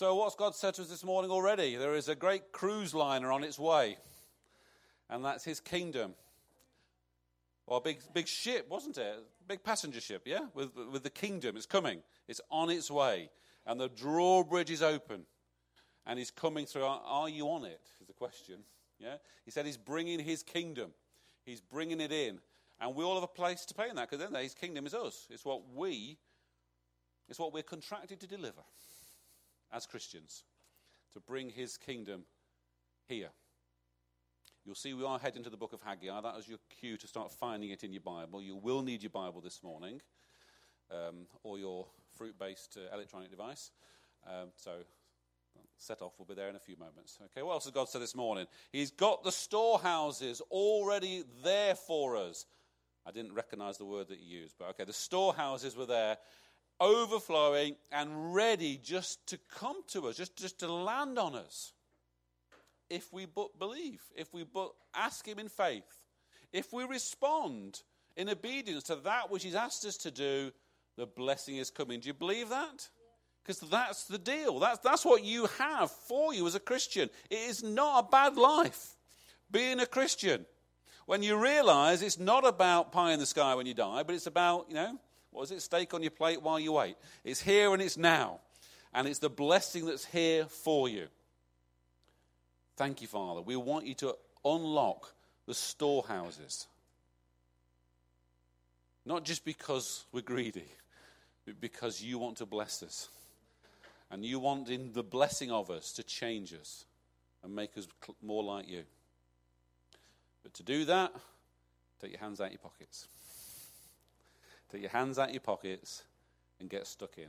So, what's God said to us this morning already? There is a great cruise liner on its way, and that's his kingdom. A big, big ship, wasn't it? Big passenger ship, yeah? With, with the kingdom. It's coming, it's on its way, and the drawbridge is open, and he's coming through. Are, are you on it? Is the question. Yeah? He said he's bringing his kingdom, he's bringing it in. And we all have a place to play in that because then his kingdom is us. It's what we, it's what we're contracted to deliver as Christians to bring his kingdom here. You'll see we are heading to the book of Haggai. That is your cue to start finding it in your Bible. You will need your Bible this morning um, or your fruit based uh, electronic device. Um, so, set off. We'll be there in a few moments. Okay, what else has God said this morning? He's got the storehouses already there for us. I didn't recognize the word that he used, but okay, the storehouses were there overflowing and ready just to come to us, just, just to land on us. If we but believe, if we but ask Him in faith, if we respond in obedience to that which He's asked us to do, the blessing is coming. Do you believe that? Because that's the deal. That's, that's what you have for you as a Christian. It is not a bad life being a Christian. When you realize it's not about pie in the sky when you die, but it's about, you know, what is it? Steak on your plate while you wait. It's here and it's now. And it's the blessing that's here for you. Thank you, Father. We want you to unlock the storehouses. Not just because we're greedy, but because you want to bless us. And you want in the blessing of us to change us and make us more like you. But to do that, take your hands out of your pockets. Take your hands out your pockets and get stuck in.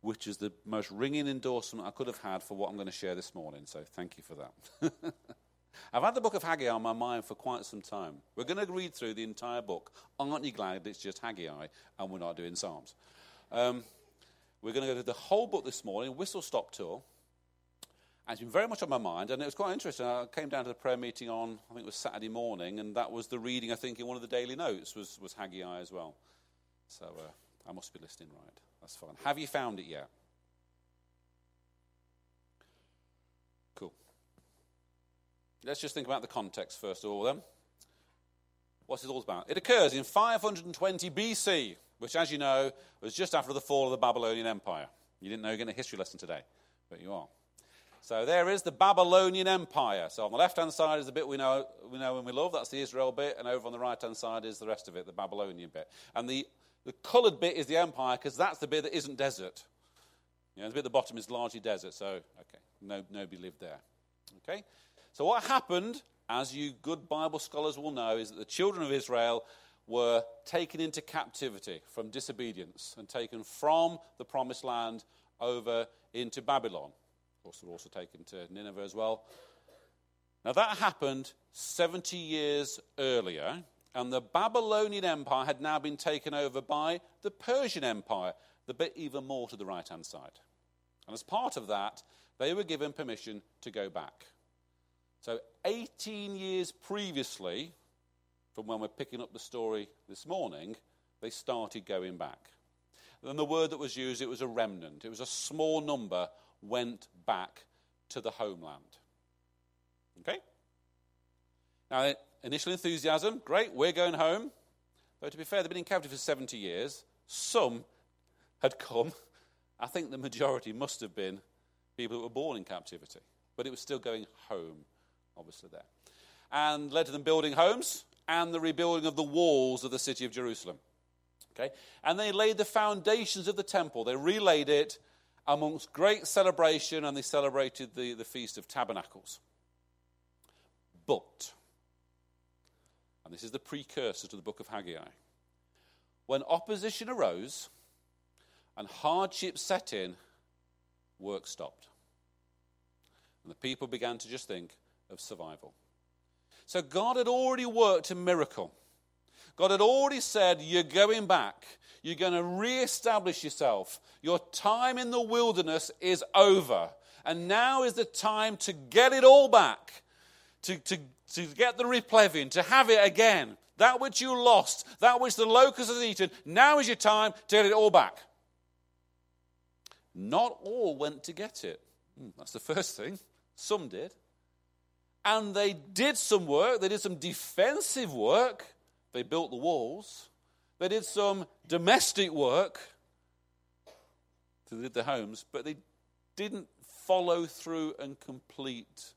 Which is the most ringing endorsement I could have had for what I'm going to share this morning. So thank you for that. I've had the book of Haggai on my mind for quite some time. We're going to read through the entire book. Aren't you glad it's just Haggai and we're not doing Psalms? Um, we're going to go to the whole book this morning, whistle stop tour. And it's been very much on my mind, and it was quite interesting. I came down to the prayer meeting on, I think it was Saturday morning, and that was the reading, I think, in one of the daily notes was, was Haggai as well. So uh, I must be listening right. That's fine. Have you found it yet? Cool. Let's just think about the context first of all, then. What's it all about? It occurs in 520 BC, which, as you know, was just after the fall of the Babylonian Empire. You didn't know you're getting a history lesson today, but you are. So there is the Babylonian Empire. So on the left hand side is the bit we know, we know and we love. That's the Israel bit. And over on the right hand side is the rest of it, the Babylonian bit. And the, the coloured bit is the empire because that's the bit that isn't desert. You know, the bit at the bottom is largely desert. So, okay, no, nobody lived there. Okay? So what happened, as you good Bible scholars will know, is that the children of Israel were taken into captivity from disobedience and taken from the promised land over into Babylon course, they're also taken to Nineveh as well. Now, that happened 70 years earlier, and the Babylonian Empire had now been taken over by the Persian Empire, the bit even more to the right hand side. And as part of that, they were given permission to go back. So, 18 years previously, from when we're picking up the story this morning, they started going back. And the word that was used, it was a remnant. It was a small number went back to the homeland. Okay? Now, initial enthusiasm, great, we're going home. Though, to be fair, they've been in captivity for 70 years. Some had come. I think the majority must have been people that were born in captivity. But it was still going home, obviously, there. And led to them building homes and the rebuilding of the walls of the city of Jerusalem. Okay? And they laid the foundations of the temple. They relaid it amongst great celebration, and they celebrated the, the Feast of Tabernacles. But, and this is the precursor to the book of Haggai, when opposition arose and hardship set in, work stopped. And the people began to just think of survival. So God had already worked a miracle. God had already said, You're going back. You're going to re-establish yourself. Your time in the wilderness is over. And now is the time to get it all back, to, to, to get the replevin, to have it again. That which you lost, that which the locust has eaten, now is your time to get it all back. Not all went to get it. Hmm, that's the first thing. Some did. And they did some work. They did some defensive work. They built the walls. They did some domestic work. Did the homes, but they didn't follow through and complete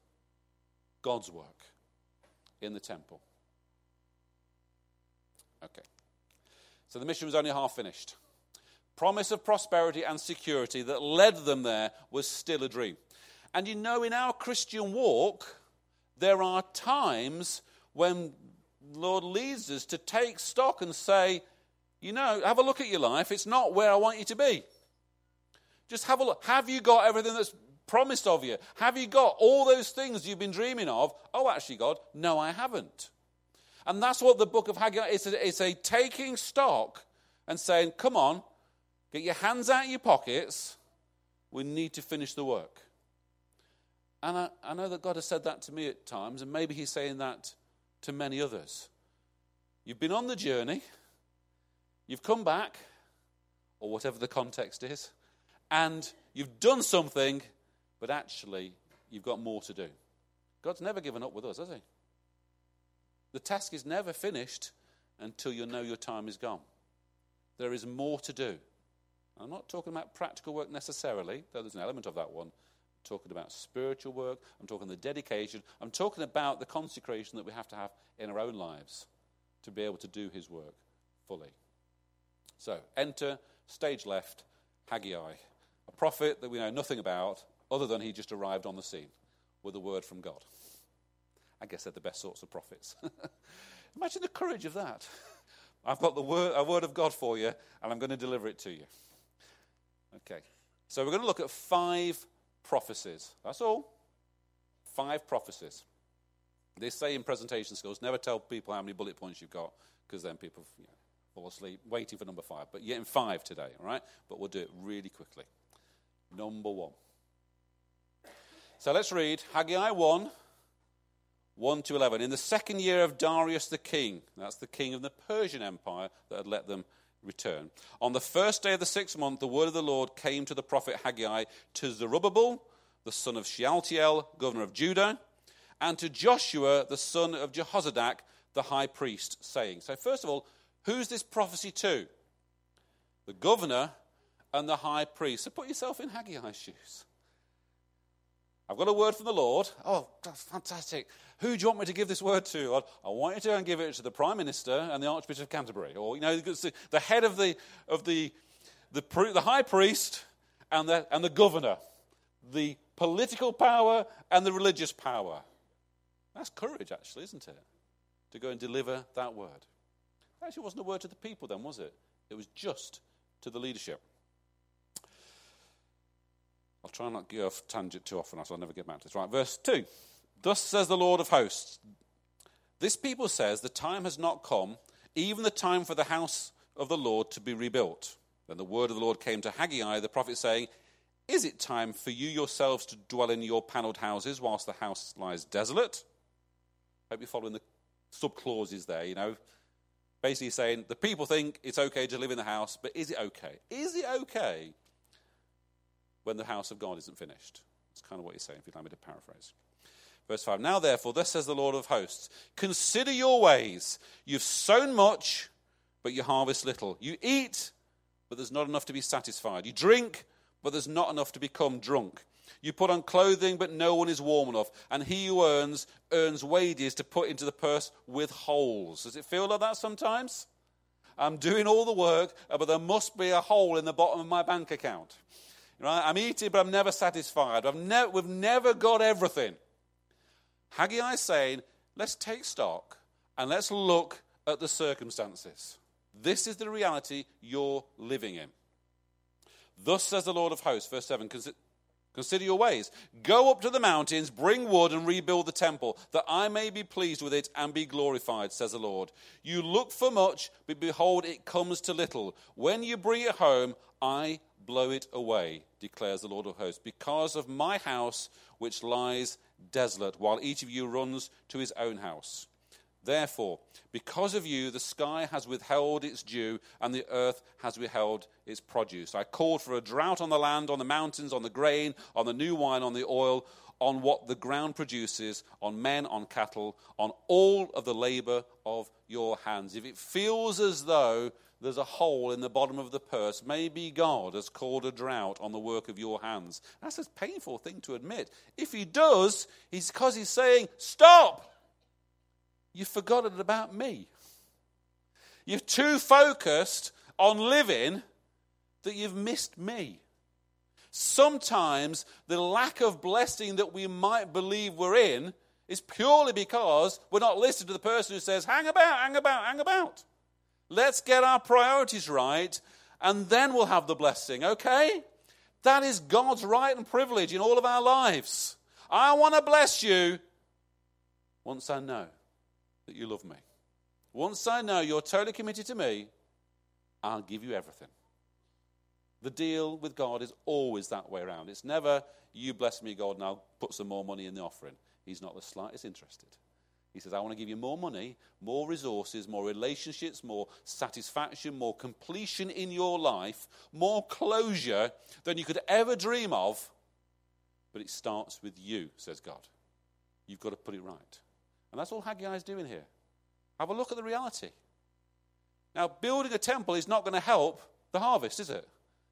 God's work in the temple. Okay. So the mission was only half finished. Promise of prosperity and security that led them there was still a dream. And you know, in our Christian walk, there are times when Lord leads us to take stock and say, you know, have a look at your life. It's not where I want you to be. Just have a look. Have you got everything that's promised of you? Have you got all those things you've been dreaming of? Oh, actually, God, no, I haven't. And that's what the book of Haggai is. It's a taking stock and saying, come on, get your hands out of your pockets. We need to finish the work. And I, I know that God has said that to me at times, and maybe He's saying that to many others. You've been on the journey, you've come back, or whatever the context is, and you've done something, but actually you've got more to do. God's never given up with us, has He? The task is never finished until you know your time is gone. There is more to do. I'm not talking about practical work necessarily, though there's an element of that one. Talking about spiritual work. I'm talking the dedication. I'm talking about the consecration that we have to have in our own lives to be able to do his work fully. So, enter, stage left, Haggai, a prophet that we know nothing about other than he just arrived on the scene with a word from God. I guess they're the best sorts of prophets. Imagine the courage of that. I've got the word, a word of God for you, and I'm going to deliver it to you. Okay. So we're going to look at five prophecies. That's all. Five prophecies. They say in presentation skills, never tell people how many bullet points you've got, because then people you know, fall asleep waiting for number five. But you're in five today, all right? But we'll do it really quickly. Number one. So let's read Haggai 1, 1 to 11. In the second year of Darius the king, that's the king of the Persian Empire that had let them return. On the first day of the sixth month, the word of the Lord came to the prophet Haggai to Zerubbabel, the son of Shealtiel, governor of Judah, and to Joshua, the son of Jehozadak, the high priest, saying. So, first of all, who's this prophecy to? The governor and the high priest. So, put yourself in Haggai's shoes. I've got a word from the Lord. Oh, that's fantastic. Who do you want me to give this word to? I want you to go and give it to the Prime Minister and the Archbishop of Canterbury, or, you know, the head of the, of the, the, the high priest and the, and the governor, the political power and the religious power. That's courage, actually, isn't it? To go and deliver that word. Actually, wasn't a word to the people then, was it? It was just to the leadership. I'll try not to go off tangent too often, so I'll never get back to this. Right, verse 2. Thus says the Lord of hosts This people says, The time has not come, even the time for the house of the Lord to be rebuilt. Then the word of the Lord came to Haggai the prophet, saying, Is it time for you yourselves to dwell in your panelled houses whilst the house lies desolate? Hope you're following the sub clauses there, you know. Basically saying, the people think it's okay to live in the house, but is it okay? Is it okay when the house of God isn't finished. That's kind of what you're saying, if you'd like me to paraphrase. Verse 5 Now therefore, thus says the Lord of hosts Consider your ways. You've sown much, but you harvest little. You eat, but there's not enough to be satisfied. You drink, but there's not enough to become drunk. You put on clothing, but no one is warm enough. And he who earns, earns wages to put into the purse with holes. Does it feel like that sometimes? I'm doing all the work, but there must be a hole in the bottom of my bank account. Right? I'm eating, but I'm never satisfied. I've ne- we've never got everything. Haggai is saying, let's take stock and let's look at the circumstances. This is the reality you're living in. Thus says the Lord of hosts, verse 7 Consider your ways. Go up to the mountains, bring wood, and rebuild the temple, that I may be pleased with it and be glorified, says the Lord. You look for much, but behold, it comes to little. When you bring it home, I blow it away, declares the Lord of hosts, because of my house which lies desolate, while each of you runs to his own house. Therefore, because of you, the sky has withheld its dew, and the earth has withheld its produce. I called for a drought on the land, on the mountains, on the grain, on the new wine, on the oil, on what the ground produces, on men, on cattle, on all of the labor of your hands. If it feels as though there's a hole in the bottom of the purse, maybe God has called a drought on the work of your hands. That's a painful thing to admit. If He does, it's because He's saying, Stop! You've forgotten about me. You're too focused on living that you've missed me. Sometimes the lack of blessing that we might believe we're in is purely because we're not listening to the person who says, hang about, hang about, hang about. Let's get our priorities right, and then we'll have the blessing, okay? That is God's right and privilege in all of our lives. I want to bless you once I know that you love me. Once I know you're totally committed to me, I'll give you everything. The deal with God is always that way around. It's never, you bless me, God, and I'll put some more money in the offering. He's not the slightest interested. He says, I want to give you more money, more resources, more relationships, more satisfaction, more completion in your life, more closure than you could ever dream of. But it starts with you, says God. You've got to put it right. And that's all Haggai is doing here. Have a look at the reality. Now, building a temple is not going to help the harvest, is it?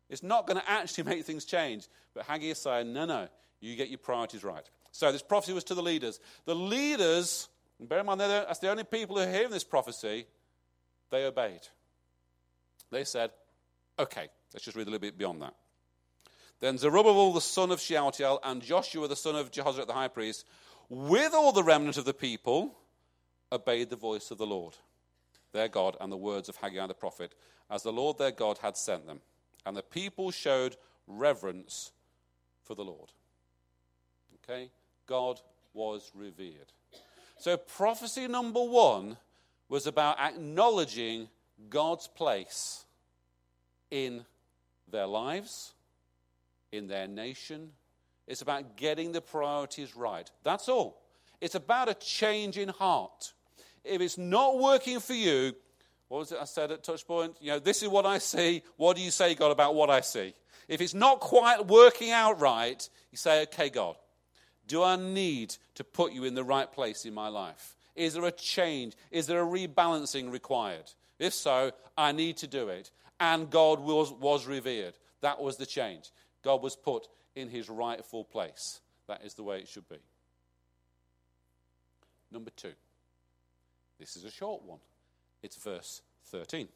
It's not going to actually make things change. But Haggai is saying, no, no, you get your priorities right. So this prophecy was to the leaders. The leaders, bear in mind, that's the only people who are hearing this prophecy, they obeyed. They said, okay, let's just read a little bit beyond that. Then Zerubbabel the son of Shealtiel and Joshua the son of Jehozadak the high priest, with all the remnant of the people, obeyed the voice of the Lord, their God, and the words of Haggai the prophet, as the Lord their God had sent them and the people showed reverence for the Lord. Okay? God was revered. So, prophecy number one was about acknowledging God's place in their lives, in their nation. It's about getting the priorities right. That's all. It's about a change in heart. If it's not working for you, what was it I said at Touchpoint? You know, this is what I see. What do you say, God, about what I see? If it's not quite working out right, you say, okay, God, do I need to put you in the right place in my life? Is there a change? Is there a rebalancing required? If so, I need to do it. And God was, was revered. That was the change. God was put in his rightful place. That is the way it should be. Number two. This is a short one. It's verse 13.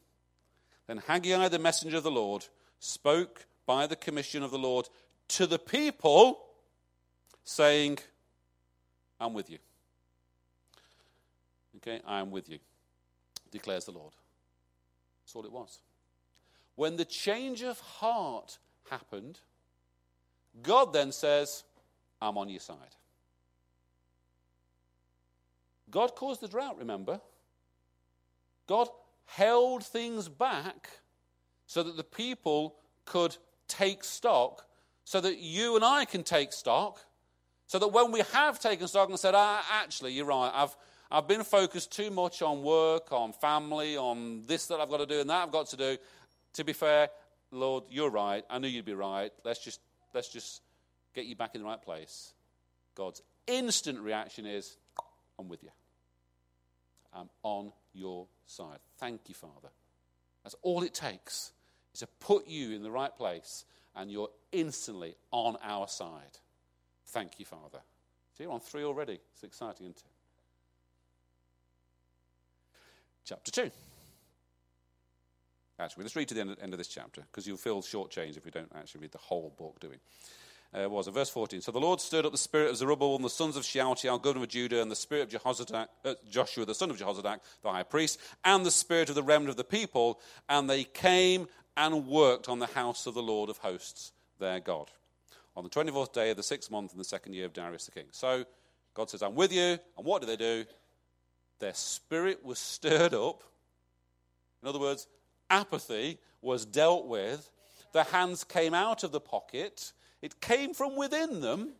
Then Haggai, the messenger of the Lord, spoke by the commission of the Lord to the people, saying, I'm with you. Okay, I am with you, declares the Lord. That's all it was. When the change of heart happened, God then says, I'm on your side. God caused the drought, remember? God held things back so that the people could take stock, so that you and I can take stock, so that when we have taken stock and said, ah, actually, you're right, I've, I've been focused too much on work, on family, on this that I've got to do and that I've got to do. To be fair, Lord, you're right. I knew you'd be right. Let's just, let's just get you back in the right place. God's instant reaction is, I'm with you. I'm on your side. Thank you, Father. That's all it takes is to put you in the right place, and you're instantly on our side. Thank you, Father. See, you're on three already. It's exciting, isn't it? Chapter 2. Actually, let's read to the end, end of this chapter because you'll feel shortchanged if we don't actually read the whole book, do we? uh, was it? Verse 14. So the Lord stirred up the spirit of Zerubbabel and the sons of Shealtiel, governor of Judah, and the spirit of Jehozadak, uh, Joshua, the son of Jehozadak, the high priest, and the spirit of the remnant of the people, and they came and worked on the house of the Lord of hosts, their God, on the 24th day of the sixth month in the second year of Darius the king. So God says, I'm with you. And what do they do? Their spirit was stirred up. In other words, apathy was dealt with. The hands came out of the pocket it came from within them.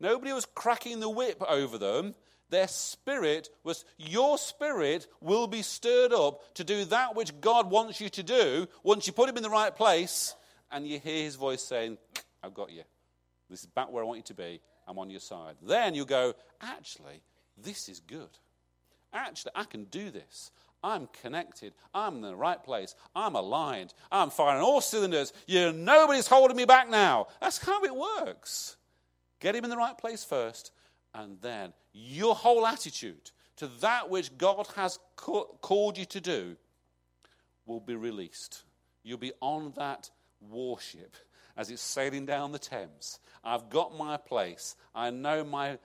Nobody was cracking the whip over them. their spirit was, your spirit will be stirred up to do that which God wants you to do once you put him in the right place and you hear his voice saying, I've got you. This is back where I want you to be. I'm on your side. Then you go, actually, this is good. Actually, I can do this. I'm connected. I'm in the right place. I'm aligned. I'm firing all cylinders. You, nobody's holding me back now. That's how it works. Get him in the right place first, and then your whole attitude to that which God has called you to do will be released. You'll be on that warship as it's sailing down the Thames. I've got my place. I know my,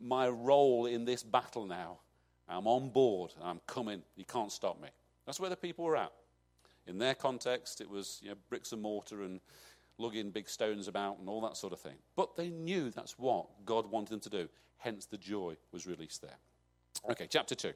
my role in this battle now. I'm on board. I'm coming. You can't stop me. That's where the people were at. In their context, it was you know, bricks and mortar and lugging big stones about and all that sort of thing. But they knew that's what God wanted them to do. Hence, the joy was released there. Okay, chapter 2.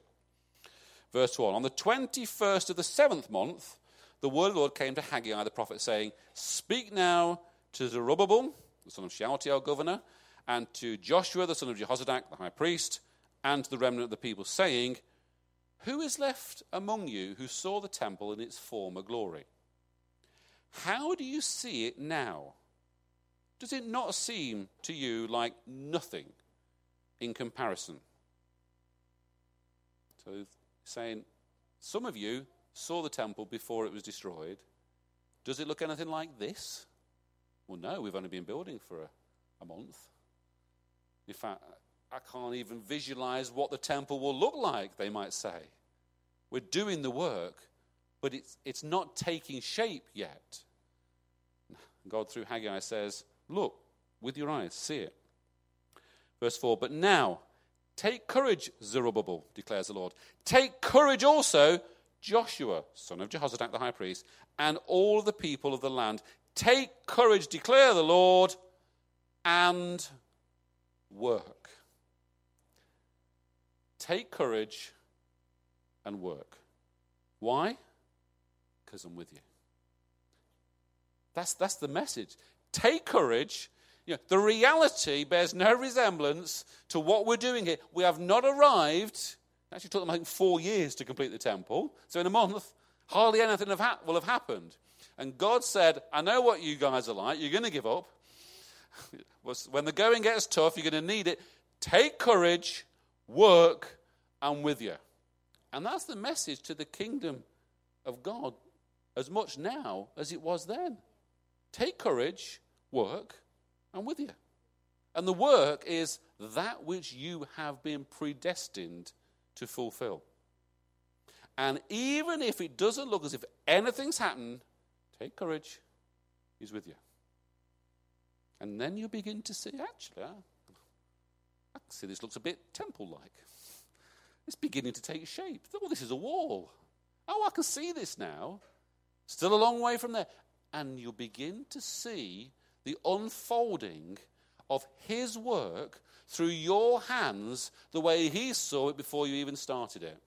Verse 1. On the 21st of the seventh month, the word of the Lord came to Haggai the prophet, saying, Speak now to Zerubbabel, the son of Shealtiel, governor, and to Joshua, the son of Jehozadak, the high priest, and to the remnant of the people, saying, Who is left among you who saw the temple in its former glory? How do you see it now? Does it not seem to you like nothing in comparison? So, saying, some of you saw the temple before it was destroyed. Does it look anything like this? Well, no, we've only been building for a, a month. In fact, I can't even visualize what the temple will look like, they might say. We're doing the work, but it's, it's not taking shape yet. God, through Haggai, says, Look with your eyes, see it. Verse 4 But now, take courage, Zerubbabel, declares the Lord. Take courage also, Joshua, son of Jehozadak the high priest, and all the people of the land. Take courage, declare the Lord, and work. Take courage and work. Why? Because I'm with you. That's, that's the message. Take courage. You know, the reality bears no resemblance to what we're doing here. We have not arrived. Actually, took them, I think, four years to complete the temple. So, in a month, hardly anything have ha- will have happened. And God said, I know what you guys are like. You're going to give up. when the going gets tough, you're going to need it. Take courage, work, I'm with you. And that's the message to the kingdom of God as much now as it was then. Take courage, work, I'm with you. And the work is that which you have been predestined to fulfill. And even if it doesn't look as if anything's happened, take courage, He's with you. And then you begin to see, actually, See this looks a bit temple like. It's beginning to take shape. Oh, this is a wall. Oh, I can see this now. Still a long way from there. And you'll begin to see the unfolding of His work through your hands the way He saw it before you even started it.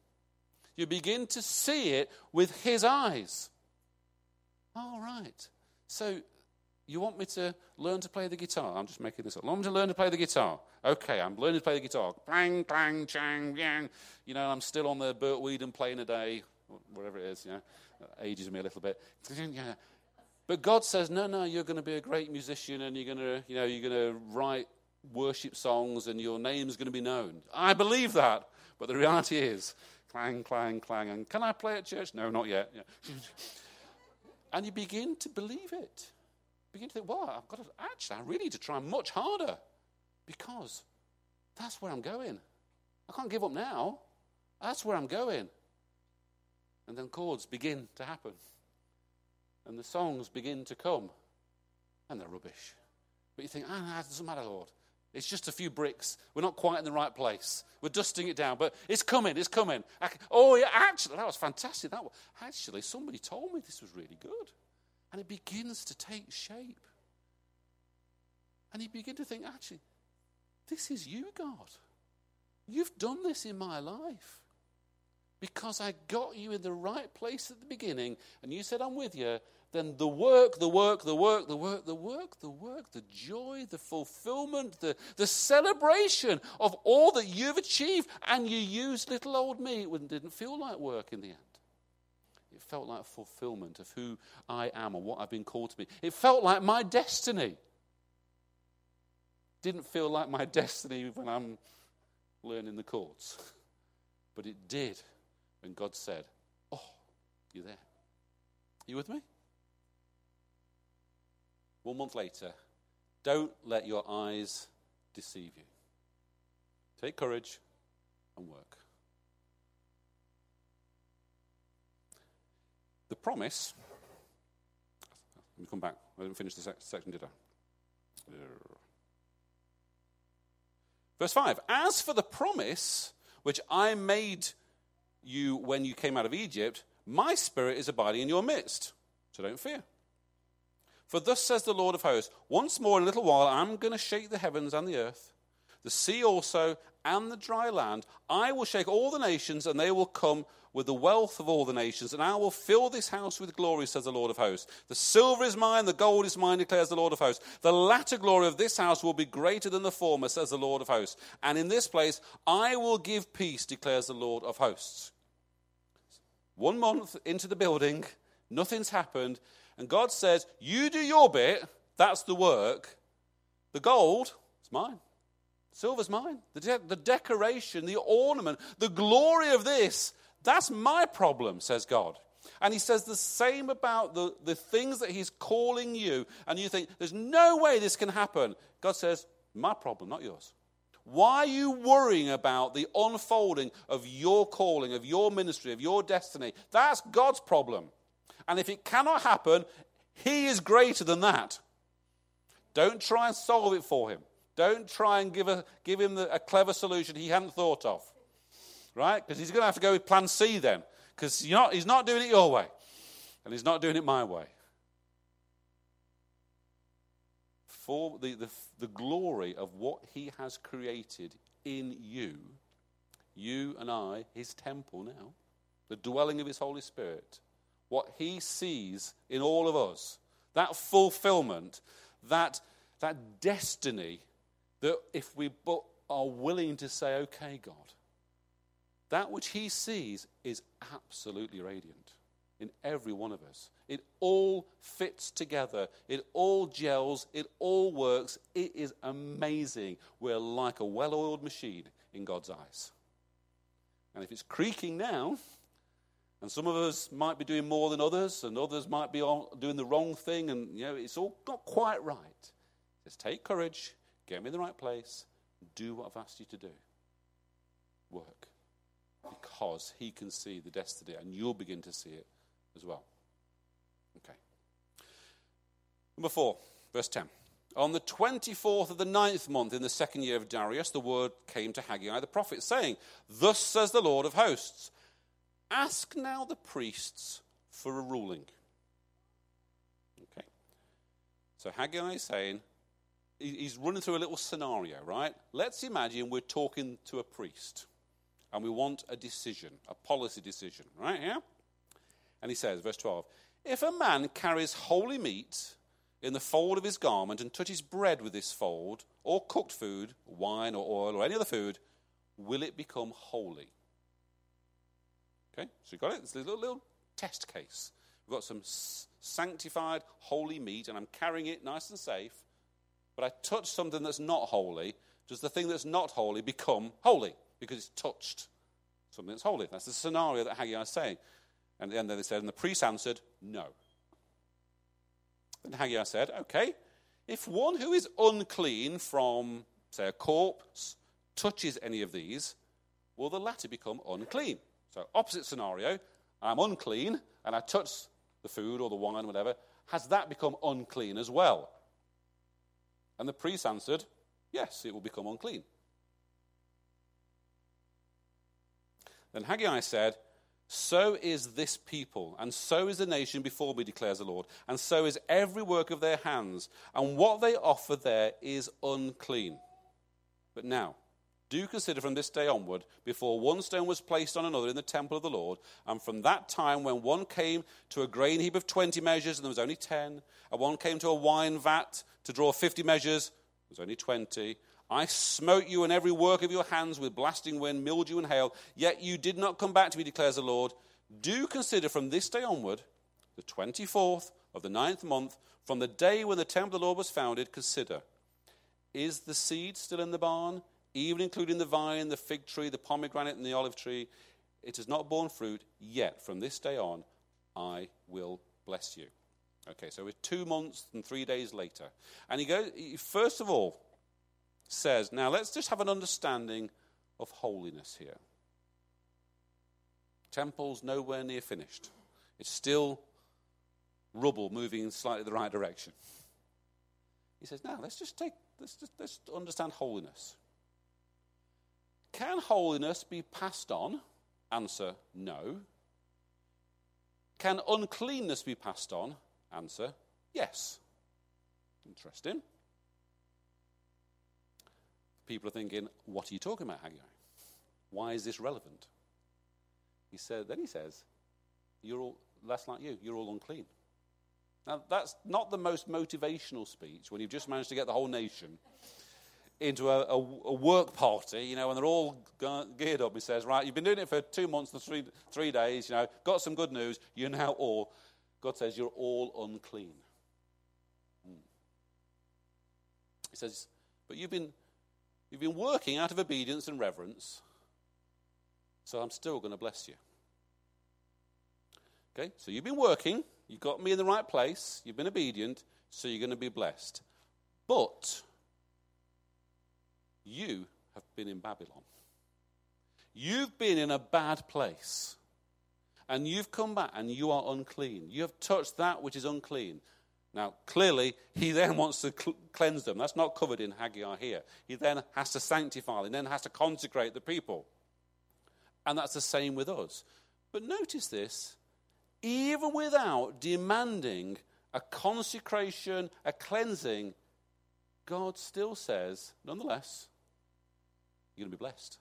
You begin to see it with His eyes. All right. So you want me to learn to play the guitar? I'm just making this up. You want me to learn to play the guitar? Okay, I'm learning to play the guitar. Clang, clang, chang, yang. You know, I'm still on the Bert Weedon Play in a Day, whatever it is, you know. Ages me a little bit. But God says, no, no, you're going to be a great musician and you're going to, you know, you're going to write worship songs and your name's going to be known. I believe that. But the reality is, clang, clang, clang. And can I play at church? No, not yet. and you begin to believe it begin to think, well, I've got to, actually, I really need to try much harder because that's where I'm going. I can't give up now. That's where I'm going. And then chords begin to happen. And the songs begin to come. And they're rubbish. But you think, ah, it doesn't matter, Lord. It's just a few bricks. We're not quite in the right place. We're dusting it down, but it's coming. It's coming. Can, oh, yeah, actually, that was fantastic. That was, actually, somebody told me this was really good. And it begins to take shape. And you begin to think, actually, this is you, God. You've done this in my life. Because I got you in the right place at the beginning, and you said, I'm with you. then the work, the work, the work, the work, the work, the work, the joy, the fulfillment, the, the celebration of all that you've achieved, and you used little old me. It didn't feel like work in the end. Felt like fulfillment of who I am and what I've been called to be. It felt like my destiny. Didn't feel like my destiny when I'm learning the chords. But it did And God said, Oh, you're there? Are you with me? One month later, don't let your eyes deceive you. Take courage and work. The promise. Let me come back. I didn't finish the section, did I? Verse 5 As for the promise which I made you when you came out of Egypt, my spirit is abiding in your midst. So don't fear. For thus says the Lord of hosts Once more in a little while I'm going to shake the heavens and the earth, the sea also, and the dry land. I will shake all the nations, and they will come with the wealth of all the nations, and I will fill this house with glory, says the Lord of hosts. The silver is mine, the gold is mine, declares the Lord of hosts. The latter glory of this house will be greater than the former, says the Lord of hosts. And in this place I will give peace, declares the Lord of hosts. One month into the building, nothing's happened, and God says, You do your bit, that's the work. The gold, it's mine. Silver's mine. The, de- the decoration, the ornament, the glory of this, that's my problem, says God. And he says the same about the, the things that he's calling you, and you think, there's no way this can happen. God says, my problem, not yours. Why are you worrying about the unfolding of your calling, of your ministry, of your destiny? That's God's problem. And if it cannot happen, He is greater than that. Don't try and solve it for Him. Don't try and give, a, give Him the, a clever solution He hadn't thought of. Right? Because He's going to have to go with plan C then. Because He's not doing it your way. And He's not doing it my way. For the, the, the glory of what He has created in you, you and I, His temple now, the dwelling of His Holy Spirit what he sees in all of us, that fulfillment, that, that destiny, that if we but are willing to say, okay, God, that which he sees is absolutely radiant in every one of us. It all fits together. It all gels. It all works. It is amazing. We're like a well oiled machine in God's eyes. And if it's creaking now, and some of us might be doing more than others, and others might be doing the wrong thing, and you know, it's all not quite right. Just take courage, get me in the right place, do what I've asked you to do. Work. Because he can see the destiny, and you'll begin to see it as well. Okay. Number four, verse 10. On the 24th of the ninth month in the second year of Darius, the word came to Haggai the prophet, saying, Thus says the Lord of hosts. Ask now the priests for a ruling. Okay. So Haggai is saying, he's running through a little scenario, right? Let's imagine we're talking to a priest and we want a decision, a policy decision, right? Yeah? And he says, verse 12, if a man carries holy meat in the fold of his garment and touches bread with this fold, or cooked food, wine or oil or any other food, will it become holy? Okay, so you got it? It's a little, little test case. We've got some sanctified, holy meat, and I'm carrying it nice and safe. But I touch something that's not holy. Does the thing that's not holy become holy because it's touched something that's holy? That's the scenario that Haggai is saying. And then they said, and the priest answered, no. Then Haggai said, okay, if one who is unclean from, say, a corpse touches any of these, will the latter become unclean? So, opposite scenario, I'm unclean and I touch the food or the wine, or whatever. Has that become unclean as well? And the priest answered, Yes, it will become unclean. Then Haggai said, So is this people, and so is the nation before me, declares the Lord, and so is every work of their hands, and what they offer there is unclean. But now, do consider from this day onward, before one stone was placed on another in the temple of the Lord, and from that time when one came to a grain heap of 20 measures, and there was only 10, and one came to a wine vat to draw 50 measures, there was only 20. I smote you and every work of your hands with blasting wind, mildew, and hail, yet you did not come back to me, declares the Lord. Do consider from this day onward, the 24th of the ninth month, from the day when the temple of the Lord was founded, consider is the seed still in the barn? even including the vine, the fig tree, the pomegranate, and the olive tree, it has not borne fruit, yet from this day on I will bless you. Okay, so we're two months and three days later. And he goes, first of all says, now let's just have an understanding of holiness here. Temple's nowhere near finished. It's still rubble moving in slightly the right direction. He says, now let's just take, let's just let's understand holiness. Can holiness be passed on? Answer no. Can uncleanness be passed on? Answer yes. Interesting. People are thinking, what are you talking about, Haggai? Why is this relevant? He said, then he says, you're all less like you, you're all unclean. Now, that's not the most motivational speech when you've just managed to get the whole nation into a, a, a, work party, you know, and they're all geared up. He says, Right, you've been doing it for two months and three, three days, you know, got some good news. You're now all, God says, you're all unclean. Hmm. He says, But you've been, you've been working out of obedience and reverence, so I'm still going to bless you. Okay, so you've been working, you've got me in the right place, you've been obedient, so you're going to be blessed. But you have been in Babylon. You've been in a bad place. And you've come back and you are unclean. You have touched that which is unclean. Now, clearly, he then wants to cl- cleanse them. That's not covered in Haggai here. He then has to sanctify, he then has to consecrate the people. And that's the same with us. But notice this even without demanding a consecration, a cleansing, God still says, nonetheless, you're going to be blessed.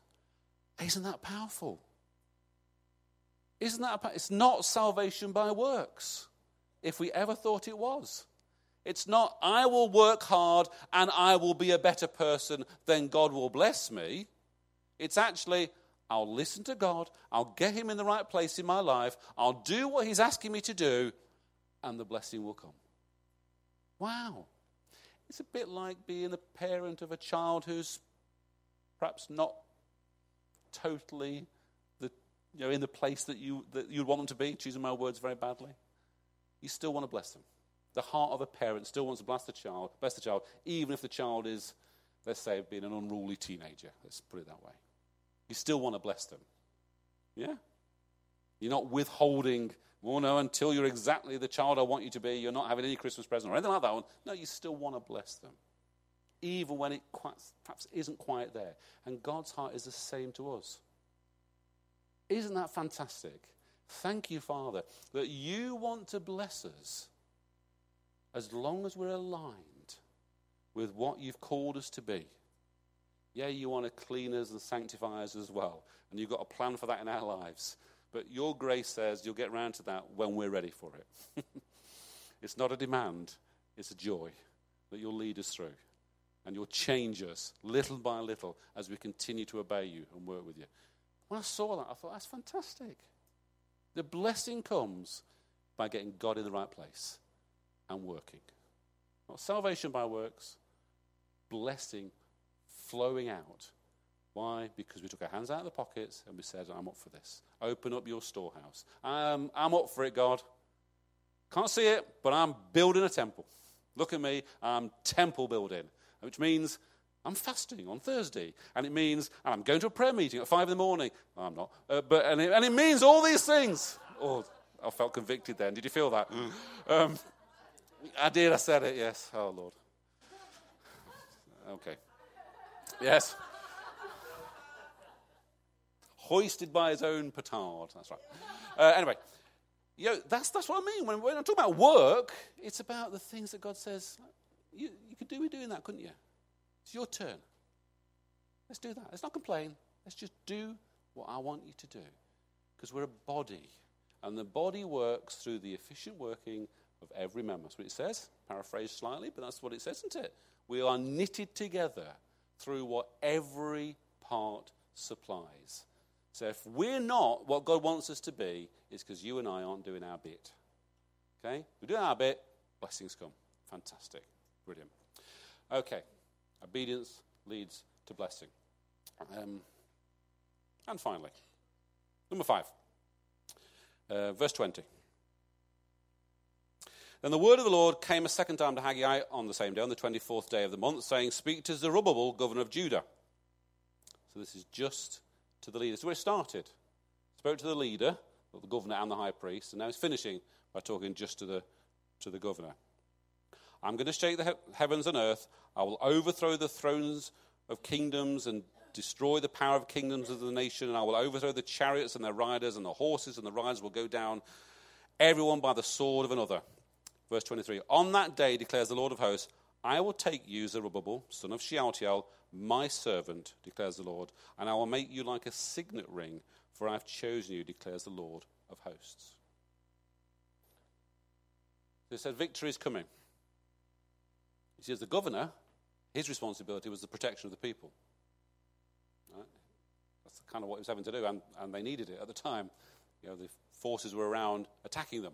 Isn't that powerful? Isn't that it's not salvation by works, if we ever thought it was. It's not, I will work hard and I will be a better person, then God will bless me. It's actually, I'll listen to God, I'll get Him in the right place in my life, I'll do what He's asking me to do, and the blessing will come. Wow. It's a bit like being the parent of a child who's perhaps not totally the, you know, in the place that you that you'd want them to be, choosing my words very badly, you still want to bless them. The heart of a parent still wants to bless the child, bless the child, even if the child is, let's say, being an unruly teenager. Let's put it that way. You still want to bless them. Yeah? You're not withholding, oh no, until you're exactly the child I want you to be, you're not having any Christmas present or anything like that one. No, you still want to bless them even when it quite, perhaps isn't quite there. And God's heart is the same to us. Isn't that fantastic? Thank you, Father, that you want to bless us as long as we're aligned with what you've called us to be. Yeah, you want to clean us and sanctify us as well. And you've got a plan for that in our lives. But your grace says you'll get round to that when we're ready for it. it's not a demand, it's a joy that you'll lead us through and you'll change us little by little as we continue to obey you and work with you. When I saw that, I thought, that's fantastic. The blessing comes by getting God in the right place and working. Not salvation by works, blessing flowing out. Why? Because we took our hands out of the pockets and we said, I'm up for this. Open up your storehouse. I'm, I'm up for it, God. Can't see it, but I'm building a temple. Look at me, I'm temple building which means I'm fasting on Thursday. And it means and I'm going to a prayer meeting at five in the morning. I'm not. Uh, but, and it, and, it, means all these things. Oh, I felt convicted then. Did you feel that? Um, I did. I said it. Yes. Oh, Lord. Okay. Yes. Hoisted by his own petard. That's right. Uh, anyway, you know, that's, that's what I mean. When, when I talk about work, it's about the things that God says, you, you could do with doing that, couldn't you? It's your turn. Let's do that. Let's not complain. Let's just do what I want you to do. Because we're a body. And the body works through the efficient working of every member. That's what it says. Paraphrased slightly, but that's what it says, isn't it? We are knitted together through what every part supplies. So if we're not what God wants us to be, it's because you and I aren't doing our bit. Okay? We do our bit, blessings come. Fantastic. Brilliant. Okay. Obedience leads to blessing. Um, and finally, number five, uh, verse 20. Then the word of the Lord came a second time to Haggai on the same day, on the 24th day of the month, saying, Speak to Zerubbabel, governor of Judah. So this is just to the leader. So where it started. Spoke to the leader, the governor and the high priest, and now he's finishing by talking just to the, to the governor. I'm going to shake the he- heavens and earth. I will overthrow the thrones of kingdoms and destroy the power of kingdoms of the nation, and I will overthrow the chariots and their riders, and the horses and the riders will go down, everyone by the sword of another. Verse 23 On that day, declares the Lord of hosts, I will take you, Zerubbabel, son of Shealtiel, my servant, declares the Lord, and I will make you like a signet ring, for I have chosen you, declares the Lord of hosts. They said, Victory is coming. See, as the governor, his responsibility was the protection of the people. Right? That's kind of what he was having to do, and, and they needed it at the time. You know, the forces were around attacking them.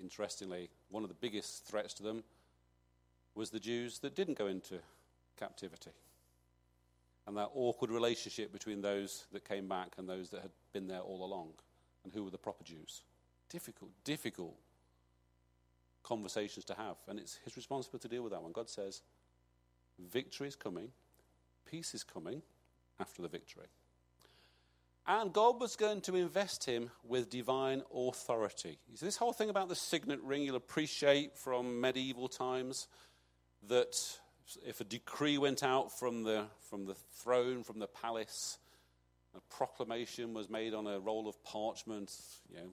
Interestingly, one of the biggest threats to them was the Jews that didn't go into captivity. And that awkward relationship between those that came back and those that had been there all along. And who were the proper Jews? Difficult, difficult conversations to have. And it's his responsibility to deal with that one. God says, victory is coming, peace is coming after the victory. And God was going to invest him with divine authority. You see, this whole thing about the signet ring, you'll appreciate from medieval times that if a decree went out from the, from the throne, from the palace, a proclamation was made on a roll of parchment, you know,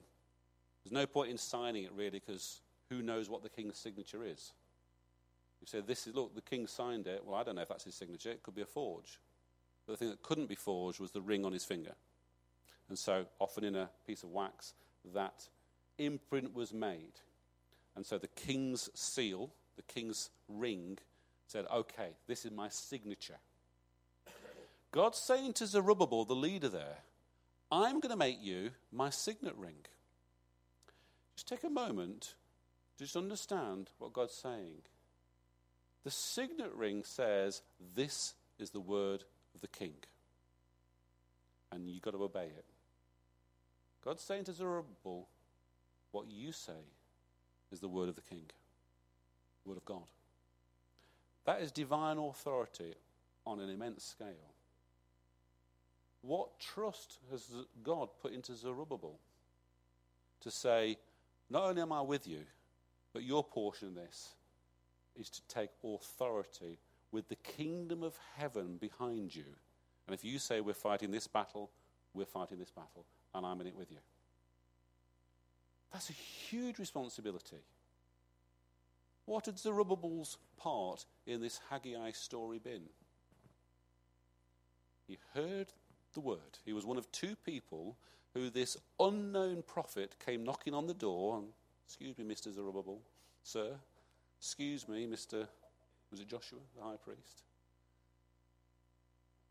there's no point in signing it really because who knows what the king's signature is? You say, this is, look, the king signed it. Well, I don't know if that's his signature. It could be a forge. But the thing that couldn't be forged was the ring on his finger. And so, often in a piece of wax, that imprint was made. And so the king's seal, the king's ring, said, okay, this is my signature. God's saying to Zerubbabel, the leader there, I'm going to make you my signet ring. Just take a moment just understand what God's saying. The signet ring says, This is the word of the king. And you've got to obey it. God's saying to Zerubbabel, What you say is the word of the king, the word of God. That is divine authority on an immense scale. What trust has God put into Zerubbabel to say, not only am I with you, but your portion of this is to take authority with the kingdom of heaven behind you. And if you say we're fighting this battle, we're fighting this battle, and I'm in it with you. That's a huge responsibility. What had Zerubbabel's part in this Haggai story been? He heard the word. He was one of two people who this unknown prophet came knocking on the door. And, Excuse me, Mr. Zerubbabel, sir. Excuse me, Mr. Was it Joshua, the high priest?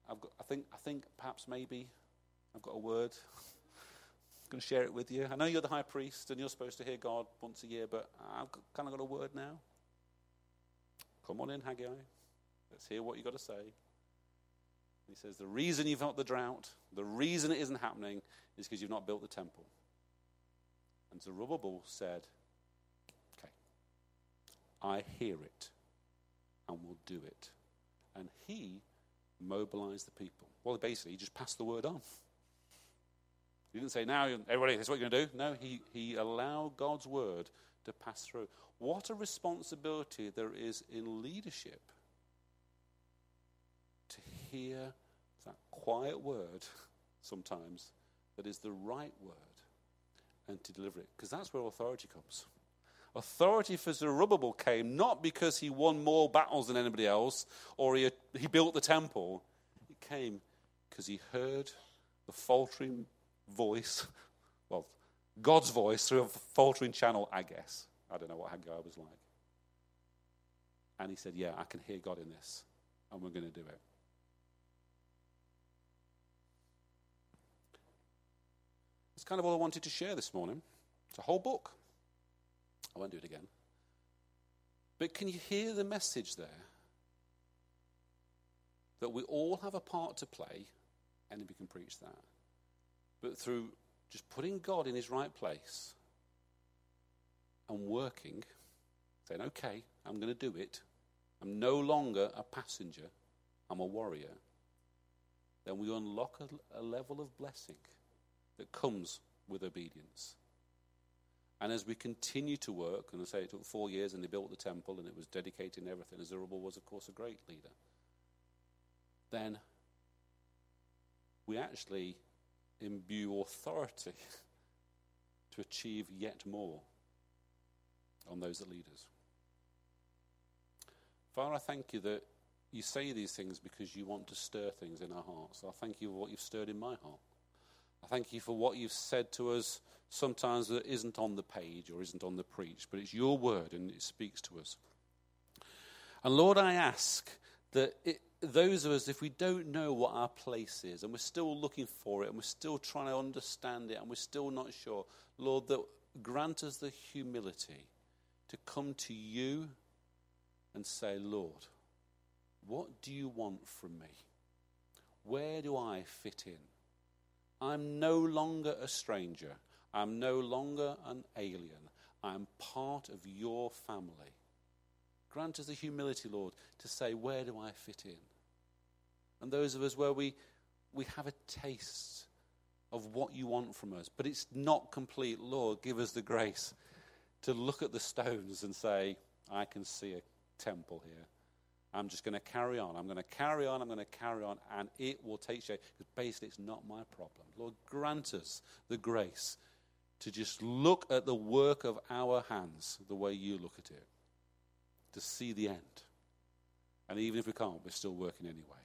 I've got, I think, I think perhaps maybe I've got a word. I'm going to share it with you. I know you're the high priest and you're supposed to hear God once a year, but I've kind of got a word now. Come on in, Haggai. Let's hear what you've got to say. He says, The reason you've got the drought, the reason it isn't happening, is because you've not built the temple. And Zerubbabel said, Okay, I hear it and will do it. And he mobilized the people. Well, basically, he just passed the word on. He didn't say, Now, everybody, this is what you're going to do. No, he, he allowed God's word to pass through. What a responsibility there is in leadership to hear that quiet word sometimes that is the right word and to deliver it. Because that's where authority comes. Authority for Zerubbabel came not because he won more battles than anybody else or he, he built the temple. It came because he heard the faltering voice, well, God's voice through a faltering channel, I guess. I don't know what Haggai was like. And he said, Yeah, I can hear God in this, and we're going to do it. That's kind of all I wanted to share this morning. It's a whole book. I won't do it again. But can you hear the message there? That we all have a part to play, anybody can preach that. But through just putting God in his right place and working, saying, okay, I'm going to do it. I'm no longer a passenger, I'm a warrior. Then we unlock a, a level of blessing that comes with obedience. And as we continue to work, and I say it took four years and they built the temple and it was dedicated and everything, as Zerubbabel was, of course, a great leader, then we actually imbue authority to achieve yet more on those that lead us. Father, I thank you that you say these things because you want to stir things in our hearts. I thank you for what you've stirred in my heart. I thank you for what you've said to us sometimes that isn't on the page or isn't on the preach, but it's your word and it speaks to us. And Lord, I ask that it, those of us, if we don't know what our place is and we're still looking for it and we're still trying to understand it and we're still not sure, Lord, that grant us the humility to come to you and say, Lord, what do you want from me? Where do I fit in? I'm no longer a stranger. I'm no longer an alien. I'm part of your family. Grant us the humility, Lord, to say, Where do I fit in? And those of us where we, we have a taste of what you want from us, but it's not complete, Lord, give us the grace to look at the stones and say, I can see a temple here. I'm just going to carry on. I'm going to carry on. I'm going to carry on, and it will take shape. Because basically, it's not my problem. Lord, grant us the grace to just look at the work of our hands the way you look at it, to see the end. And even if we can't, we're still working anyway.